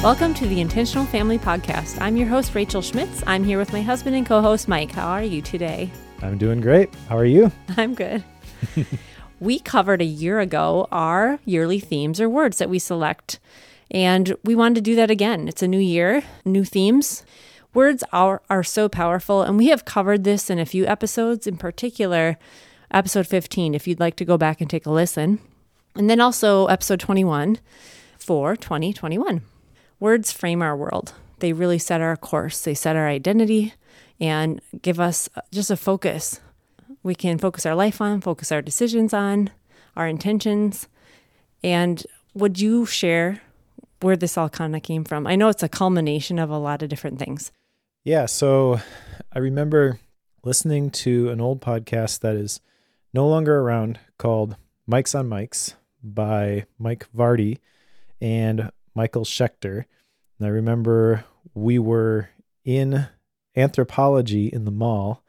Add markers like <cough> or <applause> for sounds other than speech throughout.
Welcome to the Intentional Family Podcast. I'm your host, Rachel Schmitz. I'm here with my husband and co host, Mike. How are you today? I'm doing great. How are you? <laughs> I'm good. we covered a year ago our yearly themes or words that we select, and we wanted to do that again. It's a new year, new themes. Words are, are so powerful, and we have covered this in a few episodes, in particular, episode 15, if you'd like to go back and take a listen. And then also episode 21 for 2021. Words frame our world. They really set our course, they set our identity and give us just a focus. We can focus our life on, focus our decisions on, our intentions. And would you share where this all kind of came from? I know it's a culmination of a lot of different things. Yeah. So I remember listening to an old podcast that is no longer around called Mike's on Mics by Mike Vardy and Michael Schechter. And I remember we were in Anthropologie in the mall.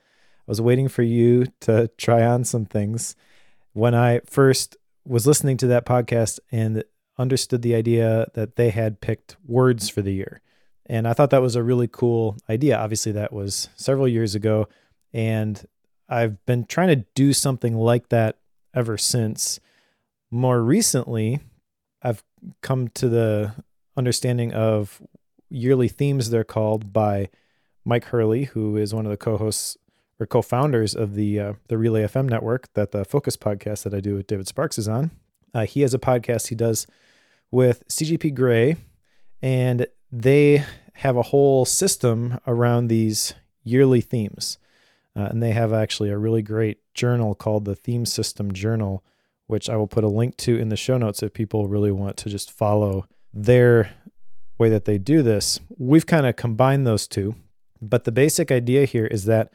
I was waiting for you to try on some things. When I first was listening to that podcast and understood the idea that they had picked words for the year. And I thought that was a really cool idea. Obviously, that was several years ago. And I've been trying to do something like that ever since. More recently, I've come to the understanding of yearly themes they're called by Mike Hurley, who is one of the co-hosts or co-founders of the uh, the Relay FM network that the Focused podcast that I do with David Sparks is on. Uh, he has a podcast he does with CGP Grey, and they have a whole system around these yearly themes. Uh, and they have actually a really great journal called the Theme System Journal, which I will put a link to in the show notes if people really want to just follow their way that they do this. We've kind of combined those two, but the basic idea here is that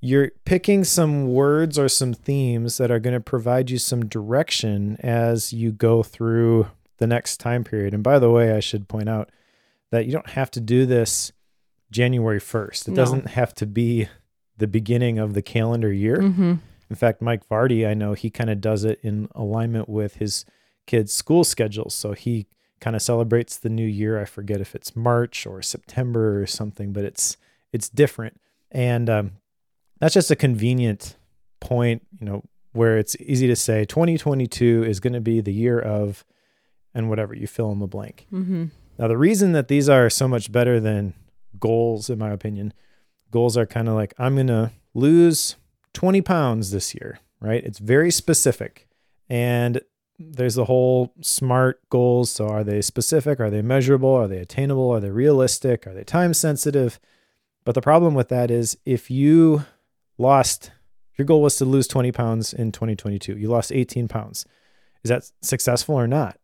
you're picking some words or some themes that are going to provide you some direction as you go through the next time period. And by the way, I should point out that you don't have to do this January 1st. It no. doesn't have to be the beginning of the calendar year. Mm-hmm. In fact, Mike Vardy, I know he kind of does it in alignment with his kids' school schedules. So he kind of celebrates the new year. I forget if it's March or September or something, but it's it's different. And um, that's just a convenient point, you know, where it's easy to say 2022 is going to be the year of, and whatever you fill in the blank. Mm-hmm. Now, the reason that these are so much better than goals, in my opinion, goals are kind of like I'm going to lose 20 pounds this year, right? It's very specific. And there's the whole SMART goals. So, are they specific? Are they measurable? Are they attainable? Are they realistic? Are they time sensitive? But the problem with that is if you lost, your goal was to lose 20 pounds in 2022, you lost 18 pounds. Is that successful or not?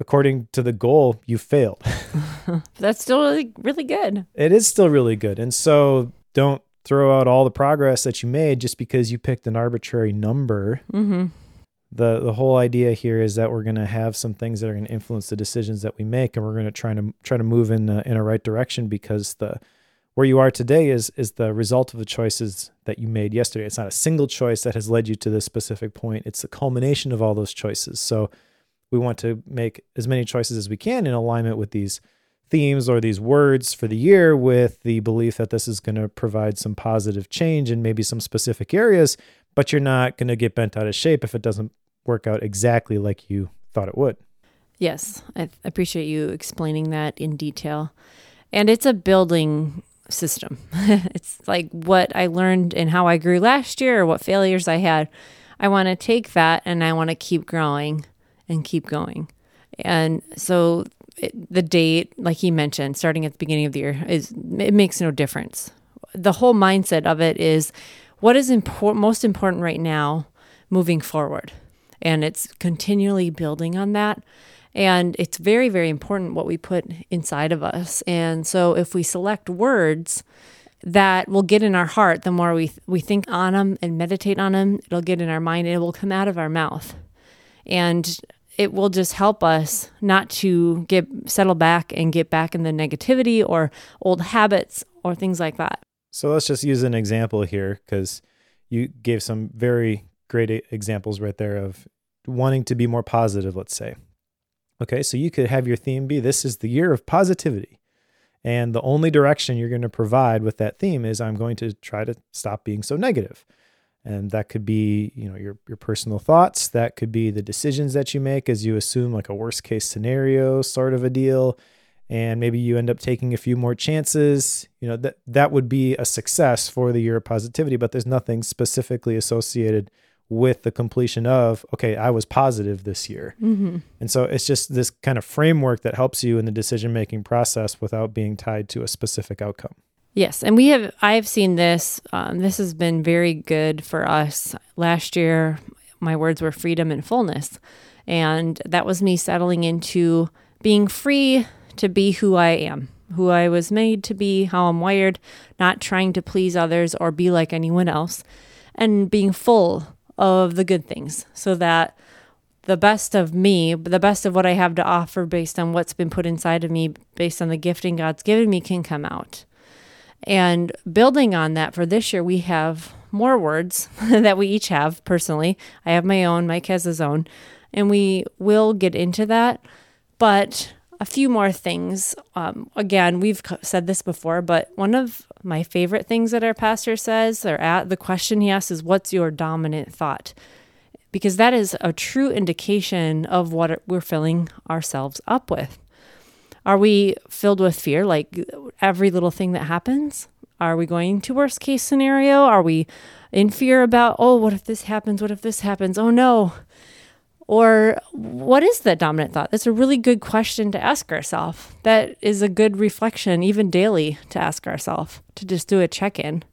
According to the goal, you failed. <laughs> <laughs> That's still really, really good. It is still really good. And so don't throw out all the progress that you made just because you picked an arbitrary number. Mm-hmm. The the whole idea here is that we're going to have some things that are going to influence the decisions that we make, and we're going to try to try to move in a, in a right direction because the where you are today is is the result of the choices that you made yesterday. It's not a single choice that has led you to this specific point. It's the culmination of all those choices. So we want to make as many choices as we can in alignment with these themes or these words for the year with the belief that this is going to provide some positive change in maybe some specific areas, but you're not going to get bent out of shape if it doesn't work out exactly like you thought it would. Yes, I appreciate you explaining that in detail. And it's a building system. <laughs> it's like what I learned and how I grew last year or what failures I had. I want to take that and I want to keep growing and keep going. And so it, the date, like he mentioned, starting at the beginning of the year, is it makes no difference. The whole mindset of it is what is important, most important right now, moving forward, and it's continually building on that. And it's very, very important what we put inside of us. And so, if we select words that will get in our heart, the more we we think on them and meditate on them, it'll get in our mind and it will come out of our mouth. And it will just help us not to get settle back and get back in the negativity or old habits or things like that. So let's just use an example here because you gave some very great examples right there of wanting to be more positive, let's say. Okay, so you could have your theme be this is the year of positivity. And the only direction you're going to provide with that theme is I'm going to try to stop being so negative. And that could be, you know, your your personal thoughts, that could be the decisions that you make as you assume like a worst case scenario sort of a deal and maybe you end up taking a few more chances you know that that would be a success for the year of positivity but there's nothing specifically associated with the completion of okay i was positive this year Mm-hmm. and so it's just this kind of framework that helps you in the decision making process without being tied to a specific outcome Yes, and we have. I have seen this. Um, this has been very good for us. Last year, my words were freedom and fullness, and that was me settling into being free to be who I am, who I was made to be, how I'm wired, not trying to please others or be like anyone else, and being full of the good things, so that the best of me, the best of what I have to offer based on what's been put inside of me, based on the gifting God's given me, can come out. And building on that for this year, we have more words <laughs> that we each have personally. I have my own, Mike has his own, and we will get into that. But a few more things. Um, again, we've said this before, but one of my favorite things that our pastor says, or at the question he asks, is, What's your dominant thought? Because that is a true indication of what we're filling ourselves up with. Are we filled with fear, like every little thing that happens? Are we going to worst case scenario? Are we in fear about, oh, what if this happens? What if this happens? Oh no. Or what is that dominant thought? That's a really good question to ask ourselves. That is a good reflection, even daily, to ask ourselves, to just do a check in.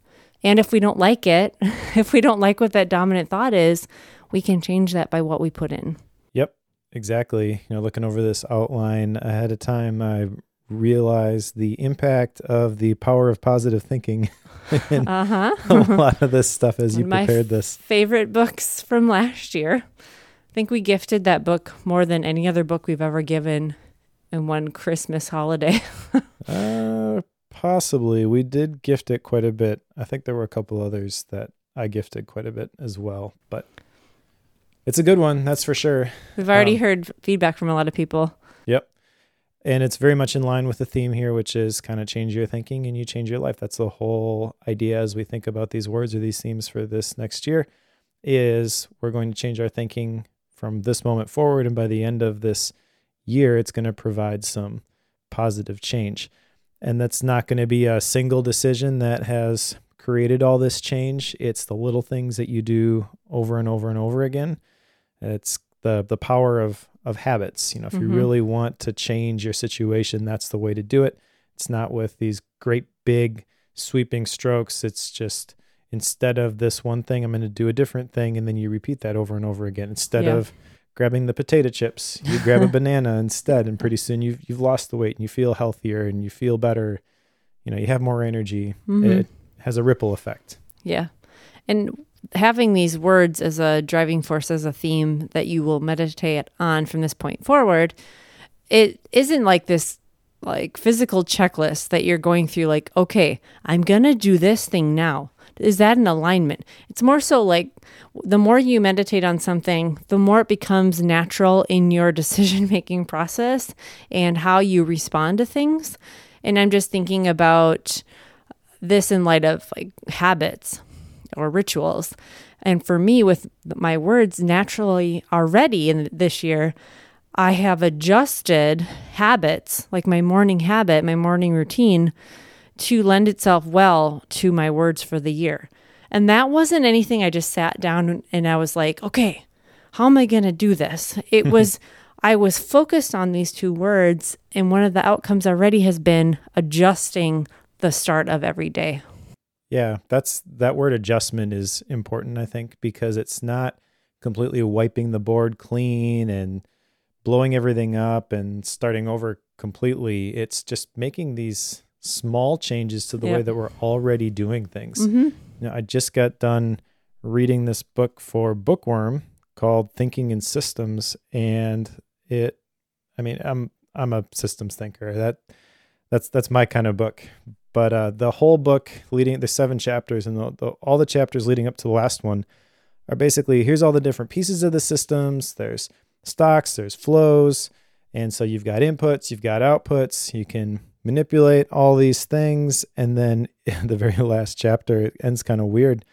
And if we don't like it, <laughs> if we don't like what that dominant thought is, we can change that by what we put in. Yep, exactly. You know, looking over this outline ahead of time, I realized the impact of the power of positive thinking <laughs> in Uh huh. a lot of this stuff as you prepared this. favorite books from last year. I think we gifted that book more than any other book we've ever given in one Christmas holiday. <laughs> Uh, possibly. We did gift it quite a bit. I think there were a couple others that I gifted quite a bit as well, but it's a good one, that's for sure. We've already Um, heard feedback from a lot of people. Yep. And it's very much in line with the theme here, which is kind of change your thinking and you change your life. That's the whole idea as we think about these words or these themes for this next year is we're going to change our thinking from this moment forward and by the end of this year it's going to provide some positive change. And that's not going to be a single decision that has created all this change. It's the little things that you do over and over and over again. It's the the power of of habits. You know, if you Mhm. really want to change your situation, that's the way to do it. It's not with these great big sweeping strokes. It's just instead of this one thing, I'm going to do a different thing, and then you repeat that over and over again. Instead Yeah. of grabbing the potato chips, you grab a <laughs> banana instead, and pretty soon you've you've lost the weight and you feel healthier and you feel better. You know, you have more energy. Mhm. It has a ripple effect. Yeah. And having these words as a driving force, as a theme that you will meditate on from this point forward, it isn't like this like physical checklist that you're going through like okay i'm gonna do this thing now is that an alignment it's more so like the more you meditate on something the more it becomes natural in your <laughs> decision making process and how you respond to things and i'm just thinking about this in light of like habits or rituals. And for me, with my words naturally already in this year, I have adjusted habits, like my morning habit, my morning routine, to lend itself well to my words for the year. And that wasn't anything I just sat down and I was like, okay, how am I going to do this? It <laughs> was, I was focused on these two words. And one of the outcomes already has been adjusting the start of every day. Yeah, that's that word adjustment is important, I think, because it's not completely wiping the board clean and blowing everything up and starting over completely. It's just making these small changes to the way that we're already doing things. Mm-hmm. You know, I just got done reading this book for Bookworm called Thinking in Systems and it I mean, I'm I'm a systems thinker. That that's that's my kind of book. But uh, the whole book, leading the seven chapters, and the, the, all the chapters leading up to the last one, are basically here's all the different pieces of the systems. There's stocks, there's flows, And so you've got inputs, you've got outputs, you can manipulate all these things. And then <laughs> the very last chapter it ends kind of weird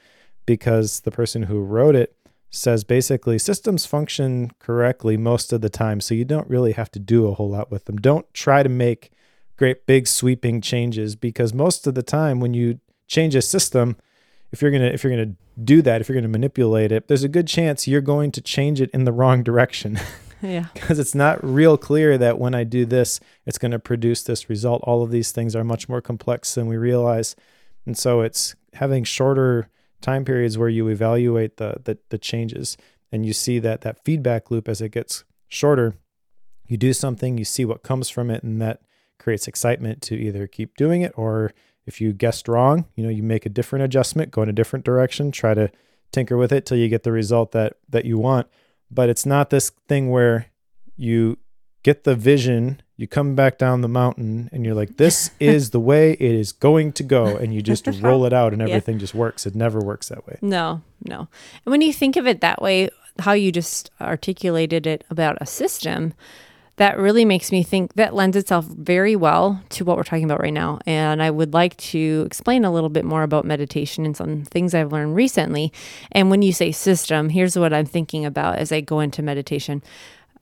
because the person who wrote it says basically systems function correctly most of the time. So you don't really have to do a whole lot with them. Don't try to make great big sweeping changes because most of the time when you change a system, if you're gonna if you're gonna do that, if you're gonna manipulate it, there's a good chance you're going to change it in the wrong direction. <laughs> Yeah. <laughs> because it's not real clear that when I do this, it's going to produce this result. All of these things are much more complex than we realize. And so it's having shorter time periods where you evaluate the, the, the changes and you see that that feedback loop as it gets shorter. You do something, you see what comes from it, and that creates excitement to either keep doing it or if you guessed wrong, you know, you make a different adjustment, go in a different direction, try to tinker with it till you get the result that that you want but it's not this thing where you get the vision, you come back down the mountain, and you're like, this <laughs> is the way it is going to go. And you just <laughs> roll it out and everything yeah. just works. It never works that way. No, no. And when you think of it that way, how you just articulated it about a system, that really makes me think that lends itself very well to what we're talking about right now. And I would like to explain a little bit more about meditation and some things I've learned recently. And when you say system, here's what I'm thinking about as I go into meditation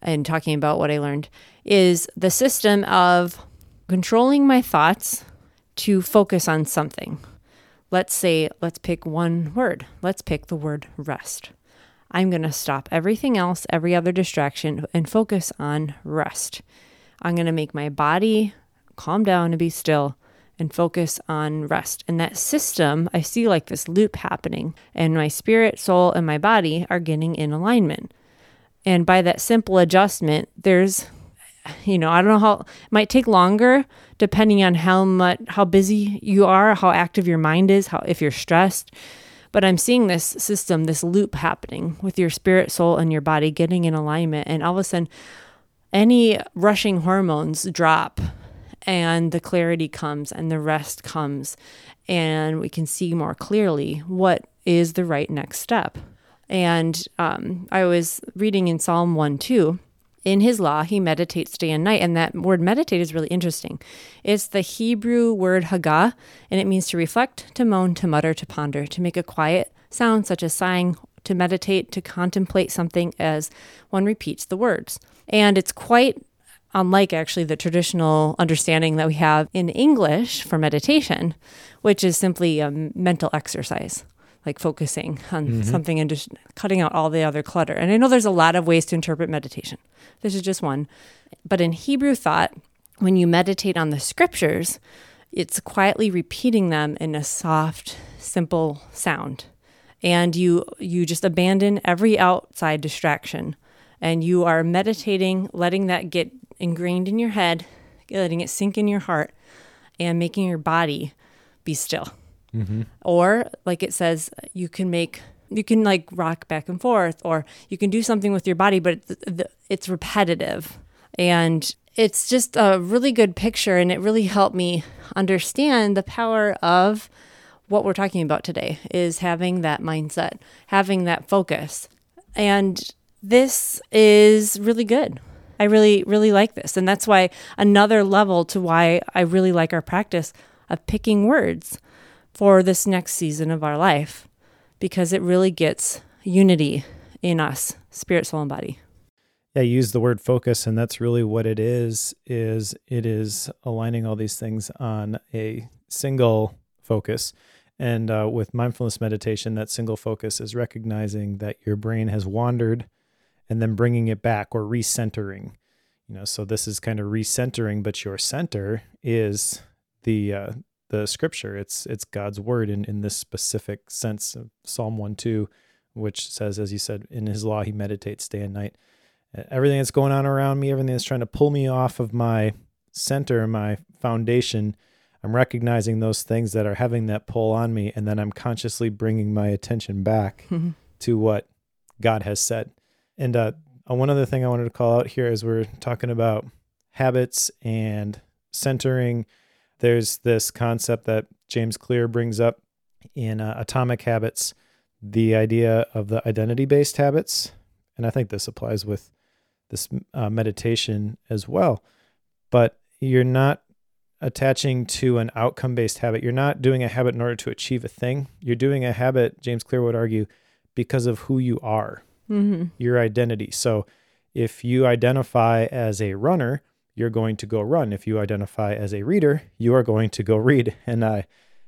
and talking about what I learned is the system of controlling my thoughts to focus on something. Let's say, let's pick one word. Let's pick the word rest. I'm going to stop everything else, every other distraction, and focus on rest. I'm going to make my body calm down and be still and focus on rest. And that system, I see like this loop happening, and my spirit, soul, and my body are getting in alignment. And by that simple adjustment, there's, you know, I don't know how it might take longer depending on how much, how busy you are, how active your mind is, how, if you're stressed but I'm seeing this system, this loop happening with your spirit, soul, and your body getting in alignment. And all of a sudden, any rushing hormones drop and the clarity comes and the rest comes. And we can see more clearly what is the right next step. And um, I was reading in Psalm 1 2 in his law, he meditates day and night. And that word meditate is really interesting. It's the Hebrew word hagah, and it means to reflect, to moan, to mutter, to ponder, to make a quiet sound, such as sighing, to meditate, to contemplate something as one repeats the words. And it's quite unlike actually the traditional understanding that we have in English for meditation, which is simply a mental exercise like focusing on mm-hmm. something and just cutting out all the other clutter. And I know there's a lot of ways to interpret meditation. This is just one. But in Hebrew thought, when you meditate on the scriptures, it's quietly repeating them in a soft, simple sound. And you you just abandon every outside distraction and you are meditating, letting that get ingrained in your head, letting it sink in your heart and making your body be still. Mm-hmm. Or, like it says, you can make, you can like rock back and forth, or you can do something with your body, but it's repetitive. And it's just a really good picture, and it really helped me understand the power of what we're talking about today is having that mindset, having that focus. And this is really good. I really, really like this. And that's why another level to why I really like our practice of picking words for this next season of our life because it really gets unity in us, spirit, soul, and body. Yeah, use the word focus, and that's really what it is. Is it is aligning all these things on a single focus, and uh, with mindfulness meditation, that single focus is recognizing that your brain has wandered, and then bringing it back or recentering. You know, so this is kind of recentering, but your center is the uh, the scripture. It's it's God's word in, in this specific sense of Psalm 1 2, which says, as you said, in his law he meditates day and night. Everything that's going on around me, everything that's trying to pull me off of my center, my foundation, I'm recognizing those things that are having that pull on me, and then I'm consciously bringing my attention back <laughs> mm-hmm. to what God has said. And uh, one other thing I wanted to call out here is we're talking about habits and centering there's this concept that James Clear brings up in uh, Atomic Habits, the idea of the identity based habits. And I think this applies with this uh, meditation as well. But you're not attaching to an outcome based habit. You're not doing a habit in order to achieve a thing. You're doing a habit, James Clear would argue, because of who you are, Mm-hmm. your identity. So if you identify as a runner, you're going to go run. If you identify as a reader, you are going to go read. <laughs> And uh,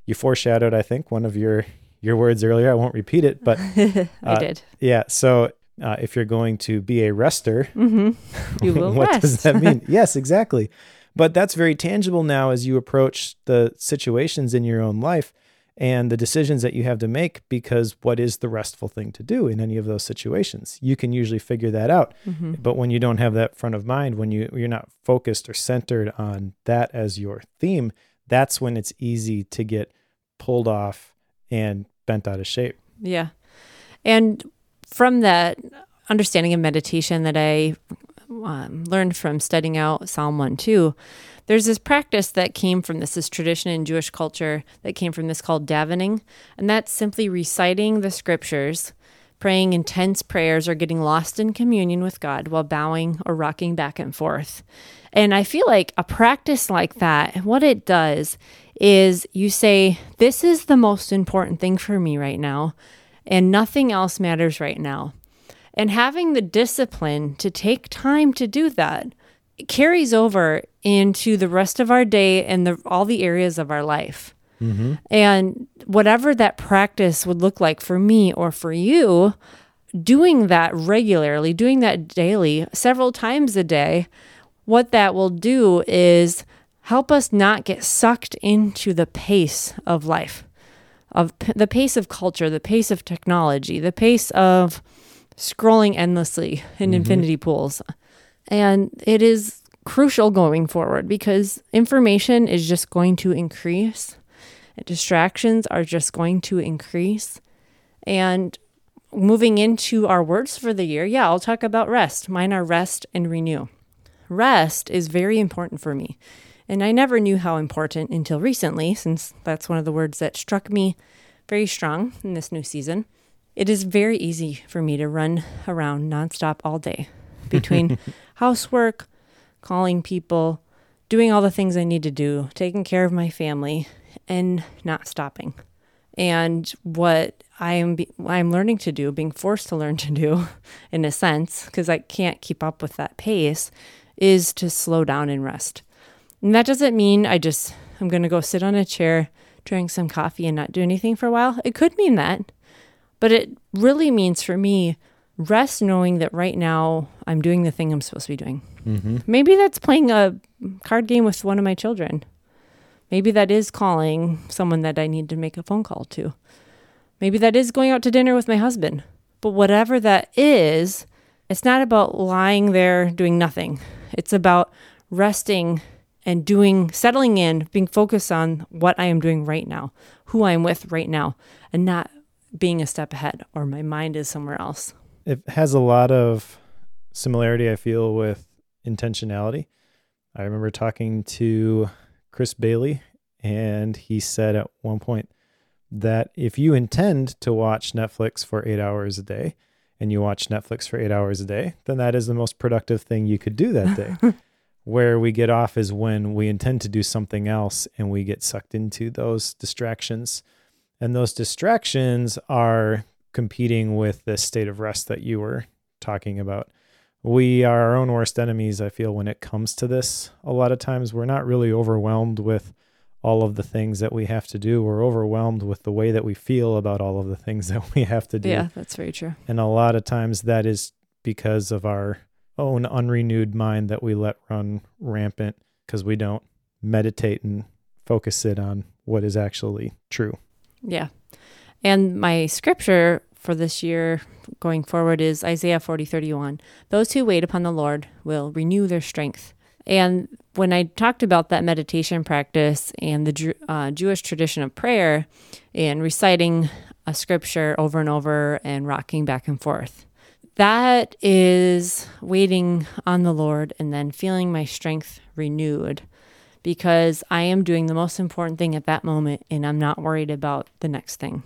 you foreshadowed, I think, one of your your words earlier. I won't repeat it, but <laughs> I Uh, did. yeah. So uh, if you're going to be a rester, Mm-hmm. <laughs> You will what rest. does that mean? yes, exactly. But that's very tangible now as you approach the situations in your own life and the decisions that you have to make because what is the restful thing to do in any of those situations? You can usually figure that out. Mm-hmm. But when you don't have that front of mind, when you you're not focused or centered on that as your theme, that's when it's easy to get pulled off and bent out of shape. Yeah. And from that understanding of meditation that I um, learned from studying out Psalm 1 2, there's this practice that came from this, this tradition in Jewish culture that came from this called davening. And that's simply reciting the scriptures, praying intense prayers, or getting lost in communion with God while bowing or rocking back and forth. And I feel like a practice like that, what it does is you say, This is the most important thing for me right now, and nothing else matters right now. And having the discipline to take time to do that carries over into the rest of our day and the, all the areas of our life. Mm-hmm. And whatever that practice would look like for me or for you, doing that regularly, doing that daily, several times a day, what that will do is help us not get sucked into the pace of life, of p- the pace of culture, the pace of technology, the pace of scrolling endlessly in mm-hmm. infinity pools. And it is crucial going forward because information is just going to increase, distractions are just going to increase. And moving into our words for the year, yeah, I'll talk about rest. Mine are rest and renew. Rest is very important for me. And I never knew how important until recently, since that's one of the words that struck me very strong in this new season. It is very easy for me to run around nonstop all day <laughs> between housework, calling people, doing all the things I need to do, taking care of my family, and not stopping. And what I am be- I'm learning to do, being forced to learn to do, <laughs> in a sense, because I can't keep up with that pace, is to slow down and rest. And that doesn't mean I just I'm going to go sit on a chair, drink some coffee, and not do anything for a while. It could mean that, but it really means for me rest knowing that right now I'm doing the thing I'm supposed to be doing. Mm-hmm. Maybe that's playing a card game with one of my children. Maybe that is calling someone that I need to make a phone call to. Maybe that is going out to dinner with my husband. But whatever that is, it's not about lying there doing nothing. It's about resting and doing, settling in, being focused on what I am doing right now, who I am with right now, and not being a step ahead or my mind is somewhere else. it has a lot of similarity i feel with intentionality. I remember talking to chris bailey and he said at one point that if you intend to watch netflix for eight hours a day and you watch netflix for eight hours a day then that is the most productive thing you could do that day. <laughs> Where we get off is when we intend to do something else and we get sucked into those distractions and those distractions are competing with this state of rest that you were talking about. We are our own worst enemies, I feel, when it comes to this. A lot of times we're not really overwhelmed with all of the things that we have to do. We're overwhelmed with the way that we feel about all of the things <laughs> that we have to do. Yeah, that's very true. And a lot of times that is because of our own unrenewed mind that we let run rampant because we don't meditate and focus it on what is actually true. Yeah. And my scripture for this year going forward is Isaiah 40 31. Those who wait upon the Lord will renew their strength. And when I talked about that meditation practice and the uh, Jewish tradition of prayer and reciting a scripture over and over and rocking back and forth, that is waiting on the Lord and then feeling my strength renewed because I am doing the most important thing at that moment and I'm not worried about the next thing.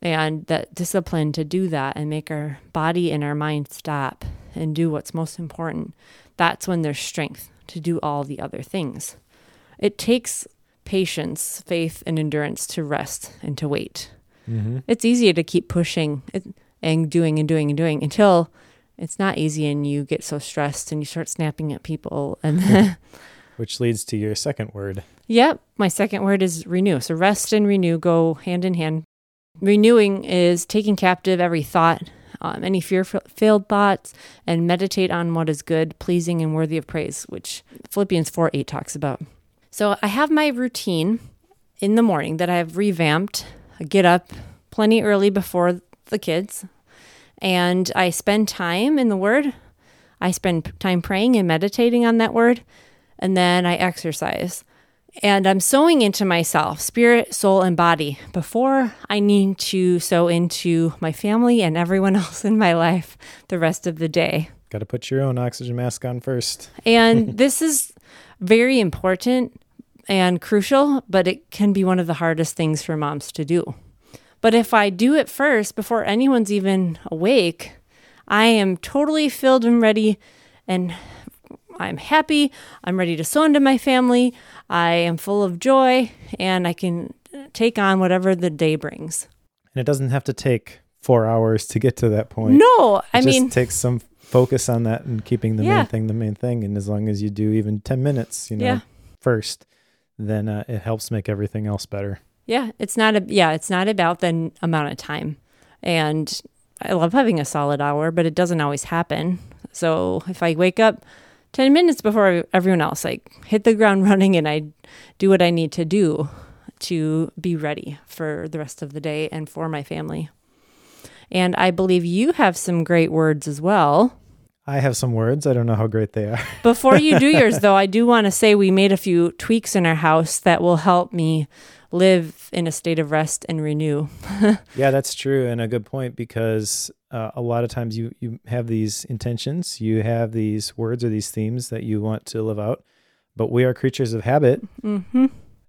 And that discipline to do that and make our body and our mind stop and do what's most important, that's when there's strength to do all the other things. It takes patience, faith, and endurance to rest and to wait. Mm-hmm. It's easier to keep pushing and doing and doing and doing until it's not easy and you get so stressed and you start snapping at people and <laughs> which leads to your second word. Yep, my second word is renew. So rest and renew go hand in hand. Renewing is taking captive every thought, um, any fear-filled thoughts, and meditate on what is good, pleasing, and worthy of praise, which Philippians 4 8 talks about. So I have my routine in the morning that I've revamped. I get up plenty early before the kids, and I spend time in the Word. I spend time praying and meditating on that Word, and then I exercise. And I'm sowing into myself, spirit, soul, and body before I need to sow into my family and everyone <laughs> else in my life the rest of the day. Got to put your own oxygen mask on first. And <laughs> this is very important and crucial, but it can be one of the hardest things for moms to do. But if I do it first before anyone's even awake, I am totally filled and ready and I'm happy. I'm ready to sow into my family. I am full of joy and I can take on whatever the day brings. And it doesn't have to take four hours to get to that point. No, it I just mean, takes some focus on that and keeping the Yeah. main thing the main thing. And as long as you do even 10 minutes, you know, Yeah. first, then uh, it helps make everything else better. yeah, it's not a yeah, it's not about the amount of time. And I love having a solid hour, but it doesn't always happen. So if I wake up 10 minutes before everyone else, like hit the ground <laughs> running and I do what I need to do to be ready for the rest of the day and for my family. And I believe you have some great words as well. I have some words. I don't know how great they are. <laughs> Before you do yours, though, I do want to say we made a few tweaks in our house that will help me live in a state of rest and renew. <laughs> yeah, that's true. And a good point because uh, a lot of times you, you have these intentions, you have these words or these themes that you want to live out, but we are creatures of habit. hmm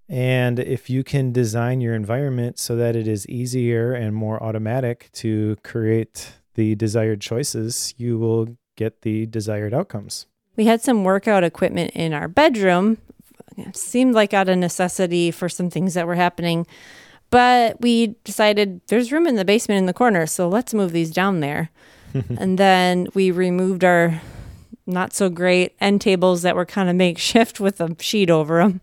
And if you can design your environment so that it is easier and more automatic to create the desired choices, you will get the desired outcomes. We had some workout equipment in our bedroom. It seemed like out of necessity for some things that were happening. But we decided there's room in the basement in the corner, so let's move these down there. <laughs> and then we removed our not so great end tables that were kind of makeshift with a sheet over them.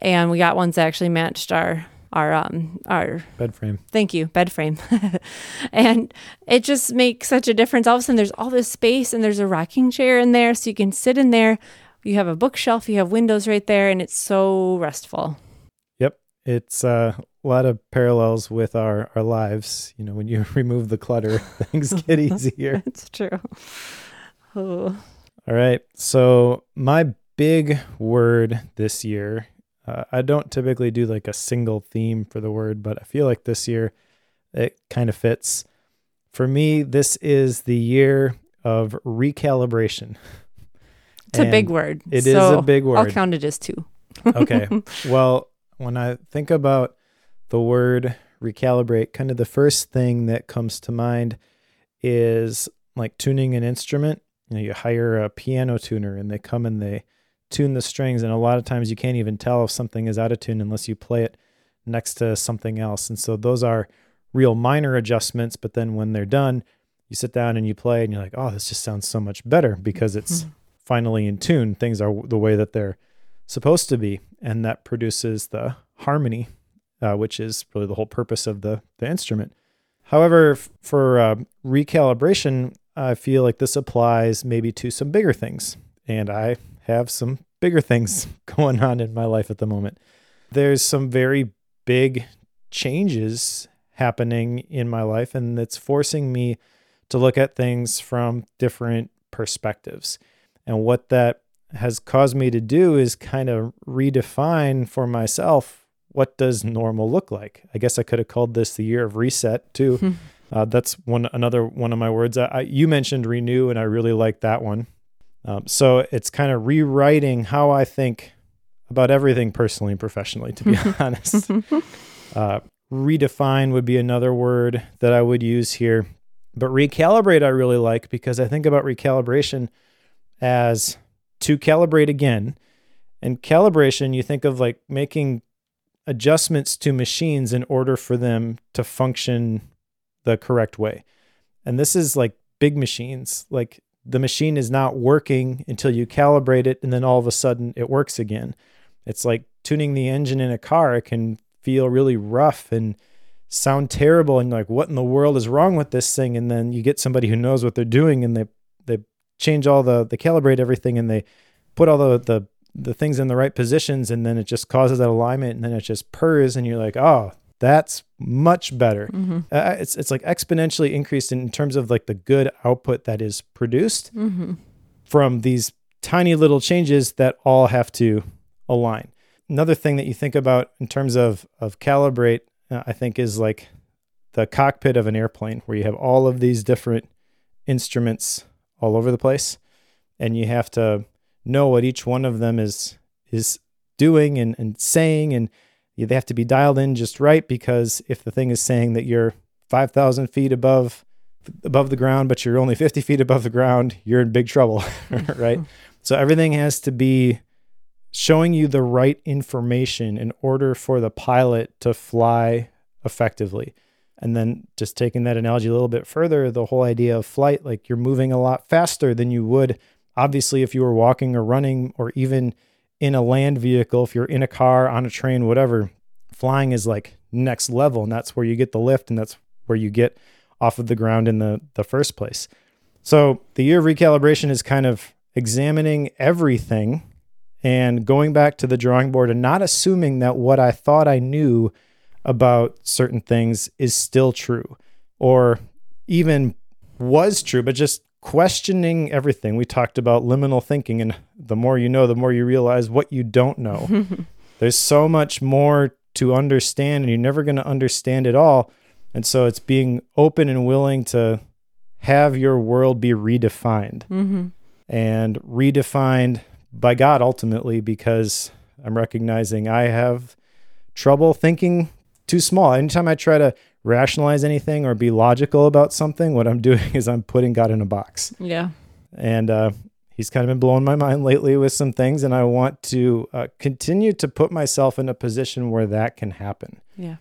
And we got ones that actually matched our our um our Bed frame. thank you bed frame <laughs> and it just makes such a difference all of a sudden there's all this space and there's a rocking chair in there so you can sit in there you have a bookshelf you have windows right there and it's so restful Yep. It's uh, a lot of parallels with our, our lives. You know, when you <laughs> remove the clutter, <laughs> things get <laughs> easier. it's true oh All right. So, my big word this year, uh, I don't typically do like a single theme for the word, but I feel like this year it kind of fits. For me, this is the year of recalibration. It's a big word It is so a big word. i'll count it as two okay. <laughs> Well, when I think about the word recalibrate, kind of the first thing that comes to mind is like tuning an instrument. You know, you hire a piano tuner and they come and they tune the strings. And a lot of times you can't even tell if something is out of tune unless you play it next to something else. And so those are real minor adjustments. But then when they're done, you sit down and you play and you're like, oh, this just sounds so much better because it's <laughs> finally in tune. Things are the way that they're supposed to be, and that produces the harmony, uh, which is really the whole purpose of the the instrument. However, f- for uh, recalibration, I feel like this applies maybe to some bigger things, and I have some bigger things <laughs> going on in my life at the moment. There's some very big changes happening in my life, and it's forcing me to look at things from different perspectives. And what that has caused me to do is kind of redefine for myself what does normal look like. I guess I could have called this the year of reset too. <laughs> uh, that's one another one of my words. I, I, you mentioned renew, and I really like that one. Um, so it's kind of rewriting how I think about everything personally and professionally. To be <laughs> honest, <laughs> uh, redefine would be another word that I would use here. But recalibrate, I really like because I think about recalibration as to calibrate again. And calibration, you think of like making adjustments to machines in order for them to function the correct way. And this is like big machines. Like the machine is not working until you calibrate it and then all of a sudden it works again. It's like tuning the engine in a car. It can feel really rough and sound terrible and like what in the world is wrong with this thing and then you get somebody who knows what they're doing and they change all the they calibrate everything and they put all the the the things in the right positions and then it just causes that alignment and then it just purrs and you're like oh that's much better Mm-hmm. uh, it's it's like exponentially increased in terms of like the good output that is produced Mm-hmm. from these tiny little changes that all have to align. Another thing that you think about in terms of of calibrate, uh, I think, is like the cockpit of an airplane, where you have all of these different instruments all over the place, and you have to know what each one of them is is doing and, and saying, and they have to be dialed in just right because if the thing is saying that you're five thousand feet above above the ground, but you're only 50 feet above the ground, you're in big trouble, <laughs> right? So everything has to be showing you the right information in order for the pilot to fly effectively. And then just taking that analogy a little bit further, the whole idea of flight, like you're moving a lot faster than you would, obviously, if you were walking or running or even in a land vehicle, if you're in a car, on a train, whatever, flying is like next level. And that's where you get the lift and that's where you get off of the ground in the, the first place. So the year of recalibration is kind of examining everything and going back to the drawing board and not assuming that what I thought I knew about certain things is still true or even was true, but just questioning everything. We talked about liminal thinking, and the more you know, the more you realize what you don't know. <laughs> There's so much more to understand, and you're never going to understand it all. And so it's being open and willing to have your world be redefined Mm-hmm. and redefined by God ultimately because I'm recognizing I have trouble thinking too small. Anytime I try to rationalize anything or be logical about something, what I'm <laughs> doing is I'm putting God in a box. Yeah. And uh, he's kind of been blowing my mind <laughs> lately with some things. And I want to uh, continue to put myself in a position where that can happen. Yeah.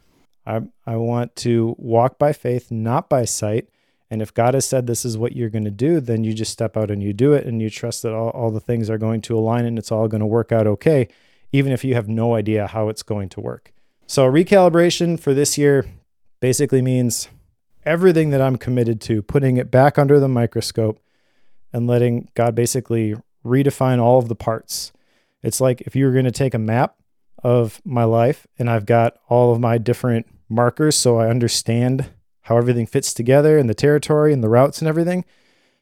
I, I want to walk by faith, not by sight. And if God has said this is what you're going to do, then you just step out and you do it and you trust that all, all the things are going to align and it's all going to work out okay, even if you have no idea how it's going to work. So, recalibration for this year basically means everything that I'm committed to, putting it back under the microscope and letting God basically redefine all of the parts. It's like if you were going to take a map of my life and I've got all of my different markers so I understand how everything fits together and the territory and the routes and everything.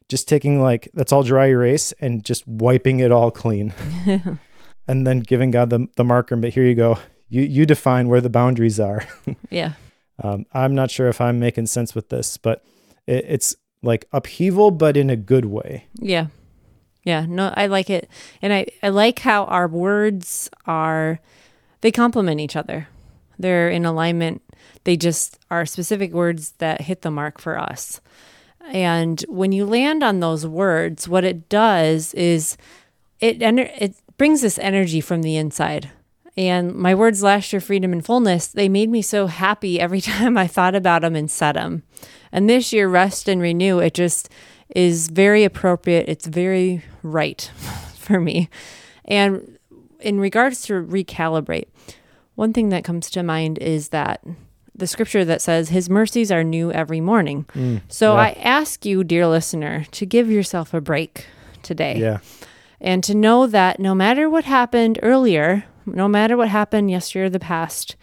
Just taking like that's all dry erase and just wiping it all clean. <laughs> and then giving God the, the marker, but here you go. You you define where the boundaries are. <laughs> yeah. Um, I'm not sure if I'm making sense with this, but it, it's like upheaval, but in a good way. Yeah. Yeah. No, I like it. And I, I like how our words are, they complement each other. They're in alignment. They just are specific words that hit the mark for us. And when you land on those words, what it does is it ener- it brings this energy from the inside. And my words last year, freedom and fullness, they made me so happy every <laughs> time I thought about them and said them. And this year, rest and renew, it just is very appropriate. It's very right <laughs> for me. And in regards to recalibrate, one thing that comes to mind is that the scripture that says his mercies are new every morning. Mm, so yeah. I ask you, dear listener, to give yourself a break today Yeah. and to know that no matter what happened earlier, no matter what happened yesterday or the past,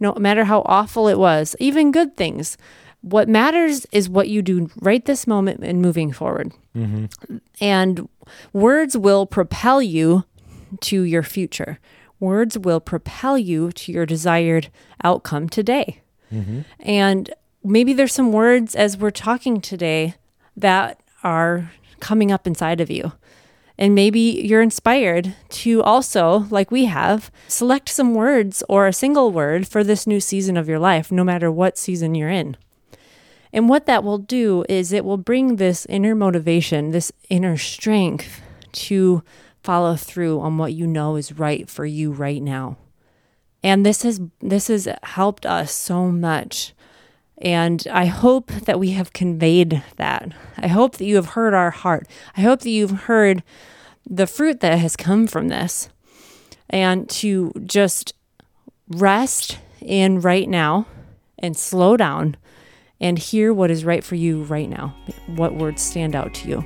no matter how awful it was, even good things, what matters is what you do right this moment and moving forward. Mm-hmm. And words will propel you to your future. Words will propel you to your desired outcome today. Mm-hmm. And maybe there's some words as we're talking today that are coming up inside of you. And maybe you're inspired to also, like we have, select some words or a single word for this new season of your life, no matter what season you're in. And what that will do is it will bring this inner motivation, this inner strength to follow through on what you know is right for you right now. And this has this has helped us so much. And I hope that we have conveyed that. I hope that you have heard our heart. I hope that you've heard the fruit that has come from this. And to just rest in right now and slow down and hear what is right for you right now, what words stand out to you.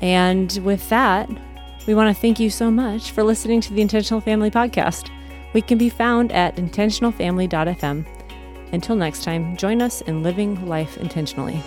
And with that, we want to thank you so much for listening to the Intentional Family Podcast. We can be found at intentionalfamily.fm. Until next time, join us in living life intentionally.